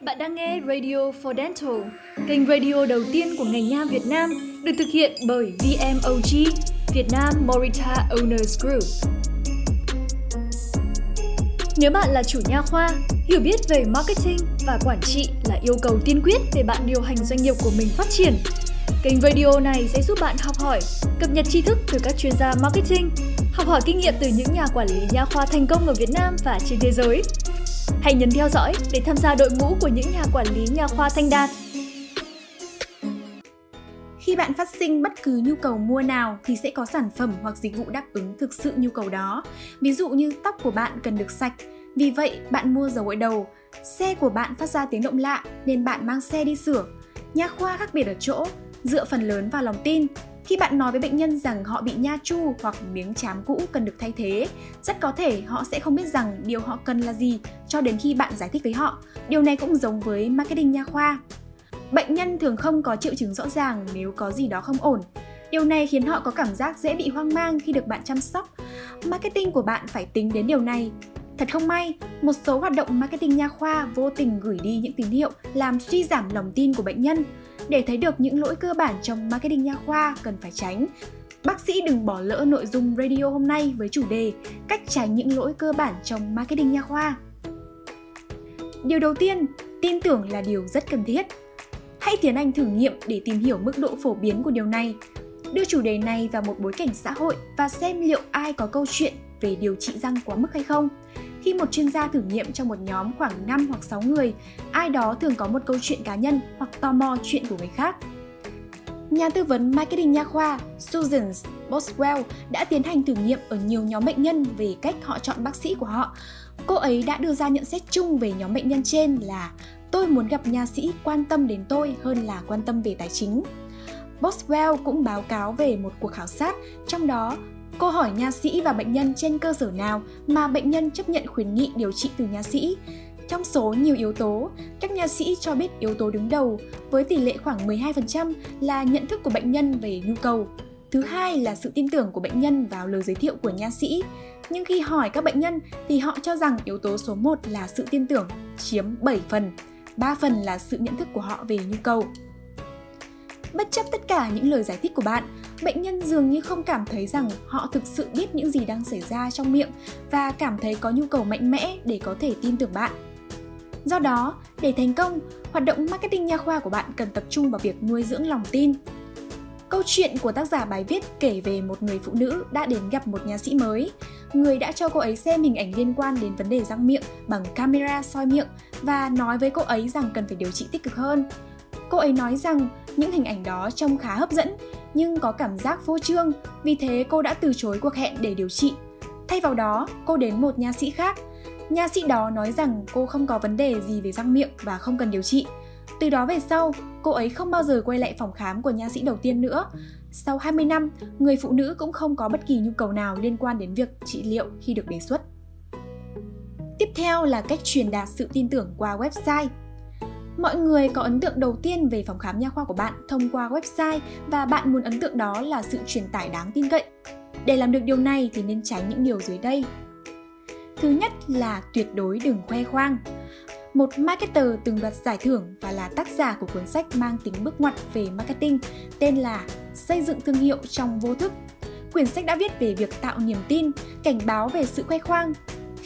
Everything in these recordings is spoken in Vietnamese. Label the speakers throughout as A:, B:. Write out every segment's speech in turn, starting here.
A: Bạn đang nghe Radio for Dental, kênh radio đầu tiên của ngành nha Việt Nam, được thực hiện bởi VMOG, Việt Nam Morita Owners Group. Nếu bạn là chủ nha khoa, hiểu biết về marketing và quản trị là yêu cầu tiên quyết để bạn điều hành doanh nghiệp của mình phát triển. Kênh radio này sẽ giúp bạn học hỏi, cập nhật tri thức từ các chuyên gia marketing, học hỏi kinh nghiệm từ những nhà quản lý nha khoa thành công ở Việt Nam và trên thế giới. Hãy nhấn theo dõi để tham gia đội ngũ của những nhà quản lý nha khoa thanh đạt.
B: Khi bạn phát sinh bất cứ nhu cầu mua nào thì sẽ có sản phẩm hoặc dịch vụ đáp ứng thực sự nhu cầu đó. Ví dụ như tóc của bạn cần được sạch, vì vậy bạn mua dầu gội đầu. Xe của bạn phát ra tiếng động lạ nên bạn mang xe đi sửa. Nha khoa khác biệt ở chỗ, dựa phần lớn vào lòng tin. Khi bạn nói với bệnh nhân rằng họ bị nha chu hoặc miếng chám cũ cần được thay thế, rất có thể họ sẽ không biết rằng điều họ cần là gì cho đến khi bạn giải thích với họ. Điều này cũng giống với marketing nha khoa. Bệnh nhân thường không có triệu chứng rõ ràng nếu có gì đó không ổn. Điều này khiến họ có cảm giác dễ bị hoang mang khi được bạn chăm sóc. Marketing của bạn phải tính đến điều này. Thật không may, một số hoạt động marketing nha khoa vô tình gửi đi những tín hiệu làm suy giảm lòng tin của bệnh nhân. Để thấy được những lỗi cơ bản trong marketing nha khoa cần phải tránh, Bác sĩ đừng bỏ lỡ nội dung radio hôm nay với chủ đề Cách tránh những lỗi cơ bản trong marketing nha khoa. Điều đầu tiên, tin tưởng là điều rất cần thiết. Hãy tiến hành thử nghiệm để tìm hiểu mức độ phổ biến của điều này. Đưa chủ đề này vào một bối cảnh xã hội và xem liệu ai có câu chuyện về điều trị răng quá mức hay không. Khi một chuyên gia thử nghiệm trong một nhóm khoảng 5 hoặc 6 người, ai đó thường có một câu chuyện cá nhân hoặc tò mò chuyện của người khác. Nhà tư vấn marketing nha khoa Susan Boswell đã tiến hành thử nghiệm ở nhiều nhóm bệnh nhân về cách họ chọn bác sĩ của họ. Cô ấy đã đưa ra nhận xét chung về nhóm bệnh nhân trên là tôi muốn gặp nha sĩ quan tâm đến tôi hơn là quan tâm về tài chính. Boswell cũng báo cáo về một cuộc khảo sát, trong đó cô hỏi nha sĩ và bệnh nhân trên cơ sở nào mà bệnh nhân chấp nhận khuyến nghị điều trị từ nha sĩ. Trong số nhiều yếu tố, các nha sĩ cho biết yếu tố đứng đầu với tỷ lệ khoảng 12% là nhận thức của bệnh nhân về nhu cầu. Thứ hai là sự tin tưởng của bệnh nhân vào lời giới thiệu của nha sĩ. Nhưng khi hỏi các bệnh nhân thì họ cho rằng yếu tố số 1 là sự tin tưởng, chiếm 7 phần. 3 phần là sự nhận thức của họ về nhu cầu. Bất chấp tất cả những lời giải thích của bạn, bệnh nhân dường như không cảm thấy rằng họ thực sự biết những gì đang xảy ra trong miệng và cảm thấy có nhu cầu mạnh mẽ để có thể tin tưởng bạn. Do đó, để thành công, hoạt động marketing nha khoa của bạn cần tập trung vào việc nuôi dưỡng lòng tin. Câu chuyện của tác giả bài viết kể về một người phụ nữ đã đến gặp một nha sĩ mới. Người đã cho cô ấy xem hình ảnh liên quan đến vấn đề răng miệng bằng camera soi miệng và nói với cô ấy rằng cần phải điều trị tích cực hơn. Cô ấy nói rằng những hình ảnh đó trông khá hấp dẫn nhưng có cảm giác vô trương, vì thế cô đã từ chối cuộc hẹn để điều trị. Thay vào đó, cô đến một nha sĩ khác Nha sĩ đó nói rằng cô không có vấn đề gì về răng miệng và không cần điều trị. Từ đó về sau, cô ấy không bao giờ quay lại phòng khám của nha sĩ đầu tiên nữa. Sau 20 năm, người phụ nữ cũng không có bất kỳ nhu cầu nào liên quan đến việc trị liệu khi được đề xuất. Tiếp theo là cách truyền đạt sự tin tưởng qua website. Mọi người có ấn tượng đầu tiên về phòng khám nha khoa của bạn thông qua website và bạn muốn ấn tượng đó là sự truyền tải đáng tin cậy. Để làm được điều này thì nên tránh những điều dưới đây. Thứ nhất là tuyệt đối đừng khoe khoang. Một marketer từng đoạt giải thưởng và là tác giả của cuốn sách mang tính bước ngoặt về marketing tên là Xây dựng thương hiệu trong vô thức. Quyển sách đã viết về việc tạo niềm tin, cảnh báo về sự khoe khoang.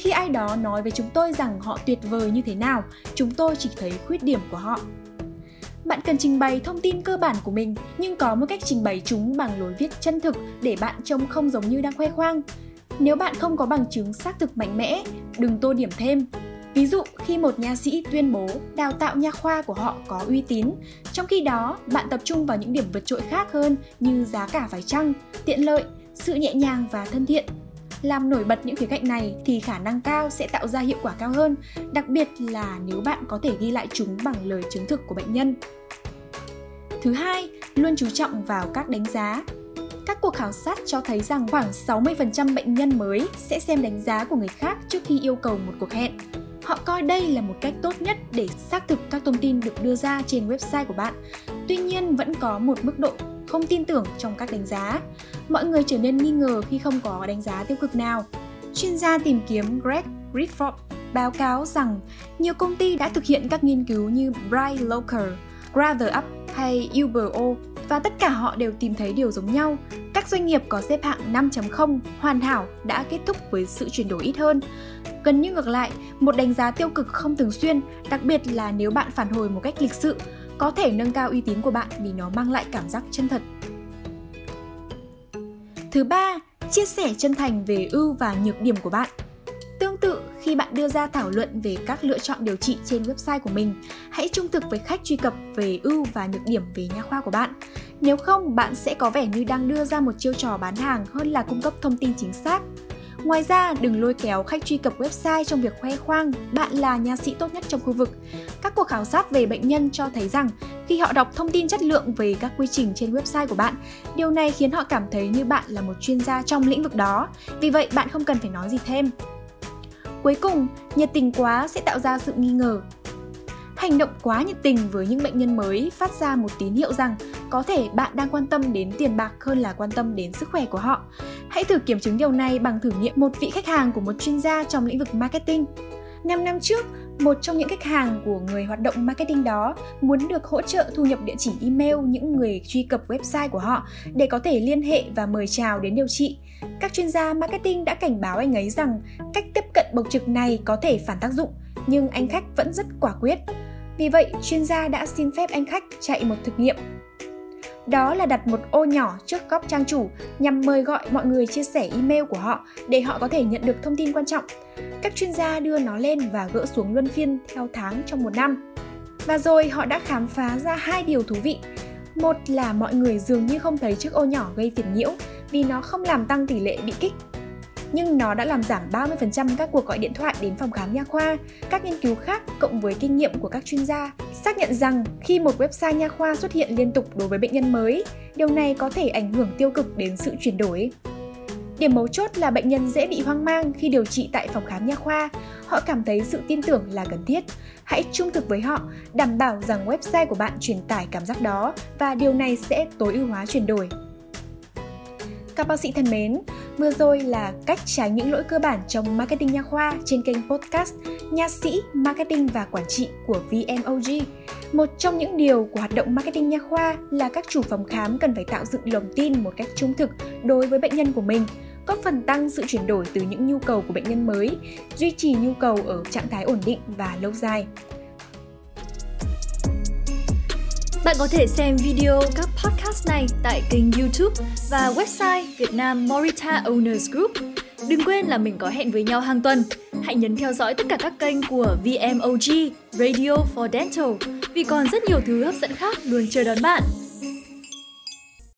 B: Khi ai đó nói với chúng tôi rằng họ tuyệt vời như thế nào, chúng tôi chỉ thấy khuyết điểm của họ. Bạn cần trình bày thông tin cơ bản của mình, nhưng có một cách trình bày chúng bằng lối viết chân thực để bạn trông không giống như đang khoe khoang. Nếu bạn không có bằng chứng xác thực mạnh mẽ, đừng tô điểm thêm. Ví dụ khi một nha sĩ tuyên bố đào tạo nha khoa của họ có uy tín, trong khi đó bạn tập trung vào những điểm vượt trội khác hơn như giá cả phải chăng, tiện lợi, sự nhẹ nhàng và thân thiện. Làm nổi bật những khía cạnh này thì khả năng cao sẽ tạo ra hiệu quả cao hơn, đặc biệt là nếu bạn có thể ghi lại chúng bằng lời chứng thực của bệnh nhân. Thứ hai, luôn chú trọng vào các đánh giá. Các cuộc khảo sát cho thấy rằng khoảng 60% bệnh nhân mới sẽ xem đánh giá của người khác trước khi yêu cầu một cuộc hẹn. Họ coi đây là một cách tốt nhất để xác thực các thông tin được đưa ra trên website của bạn. Tuy nhiên vẫn có một mức độ không tin tưởng trong các đánh giá. Mọi người trở nên nghi ngờ khi không có đánh giá tiêu cực nào. Chuyên gia tìm kiếm Greg Griffith báo cáo rằng nhiều công ty đã thực hiện các nghiên cứu như Bright Local, Gather Up hay Ubero và tất cả họ đều tìm thấy điều giống nhau. Các doanh nghiệp có xếp hạng 5.0 hoàn hảo đã kết thúc với sự chuyển đổi ít hơn. Gần như ngược lại, một đánh giá tiêu cực không thường xuyên, đặc biệt là nếu bạn phản hồi một cách lịch sự, có thể nâng cao uy tín của bạn vì nó mang lại cảm giác chân thật. Thứ ba, chia sẻ chân thành về ưu và nhược điểm của bạn. Tương tự, khi bạn đưa ra thảo luận về các lựa chọn điều trị trên website của mình, hãy trung thực với khách truy cập về ưu và nhược điểm về nha khoa của bạn. Nếu không, bạn sẽ có vẻ như đang đưa ra một chiêu trò bán hàng hơn là cung cấp thông tin chính xác. Ngoài ra, đừng lôi kéo khách truy cập website trong việc khoe khoang bạn là nha sĩ tốt nhất trong khu vực. Các cuộc khảo sát về bệnh nhân cho thấy rằng khi họ đọc thông tin chất lượng về các quy trình trên website của bạn, điều này khiến họ cảm thấy như bạn là một chuyên gia trong lĩnh vực đó. Vì vậy, bạn không cần phải nói gì thêm. Cuối cùng, nhiệt tình quá sẽ tạo ra sự nghi ngờ. Hành động quá nhiệt tình với những bệnh nhân mới phát ra một tín hiệu rằng có thể bạn đang quan tâm đến tiền bạc hơn là quan tâm đến sức khỏe của họ. Hãy thử kiểm chứng điều này bằng thử nghiệm một vị khách hàng của một chuyên gia trong lĩnh vực marketing. 5 năm trước, một trong những khách hàng của người hoạt động marketing đó muốn được hỗ trợ thu nhập địa chỉ email những người truy cập website của họ để có thể liên hệ và mời chào đến điều trị. Các chuyên gia marketing đã cảnh báo anh ấy rằng cách tiếp cận bộc trực này có thể phản tác dụng, nhưng anh khách vẫn rất quả quyết. Vì vậy, chuyên gia đã xin phép anh khách chạy một thực nghiệm đó là đặt một ô nhỏ trước góc trang chủ nhằm mời gọi mọi người chia sẻ email của họ để họ có thể nhận được thông tin quan trọng. Các chuyên gia đưa nó lên và gỡ xuống luân phiên theo tháng trong một năm. Và rồi họ đã khám phá ra hai điều thú vị. Một là mọi người dường như không thấy chiếc ô nhỏ gây phiền nhiễu vì nó không làm tăng tỷ lệ bị kích nhưng nó đã làm giảm 30% các cuộc gọi điện thoại đến phòng khám nha khoa. Các nghiên cứu khác cộng với kinh nghiệm của các chuyên gia xác nhận rằng khi một website nha khoa xuất hiện liên tục đối với bệnh nhân mới, điều này có thể ảnh hưởng tiêu cực đến sự chuyển đổi. Điểm mấu chốt là bệnh nhân dễ bị hoang mang khi điều trị tại phòng khám nha khoa. Họ cảm thấy sự tin tưởng là cần thiết. Hãy trung thực với họ, đảm bảo rằng website của bạn truyền tải cảm giác đó và điều này sẽ tối ưu hóa chuyển đổi. Các bác sĩ thân mến, vừa rồi là cách tránh những lỗi cơ bản trong marketing nha khoa trên kênh podcast Nha sĩ Marketing và Quản trị của VMOG. Một trong những điều của hoạt động marketing nha khoa là các chủ phòng khám cần phải tạo dựng lòng tin một cách trung thực đối với bệnh nhân của mình, góp phần tăng sự chuyển đổi từ những nhu cầu của bệnh nhân mới, duy trì nhu cầu ở trạng thái ổn định và lâu dài.
A: Bạn có thể xem video các podcast này tại kênh YouTube và website Việt Nam Morita Owners Group. Đừng quên là mình có hẹn với nhau hàng tuần. Hãy nhấn theo dõi tất cả các kênh của VMOG Radio for Dental, vì còn rất nhiều thứ hấp dẫn khác luôn chờ đón bạn.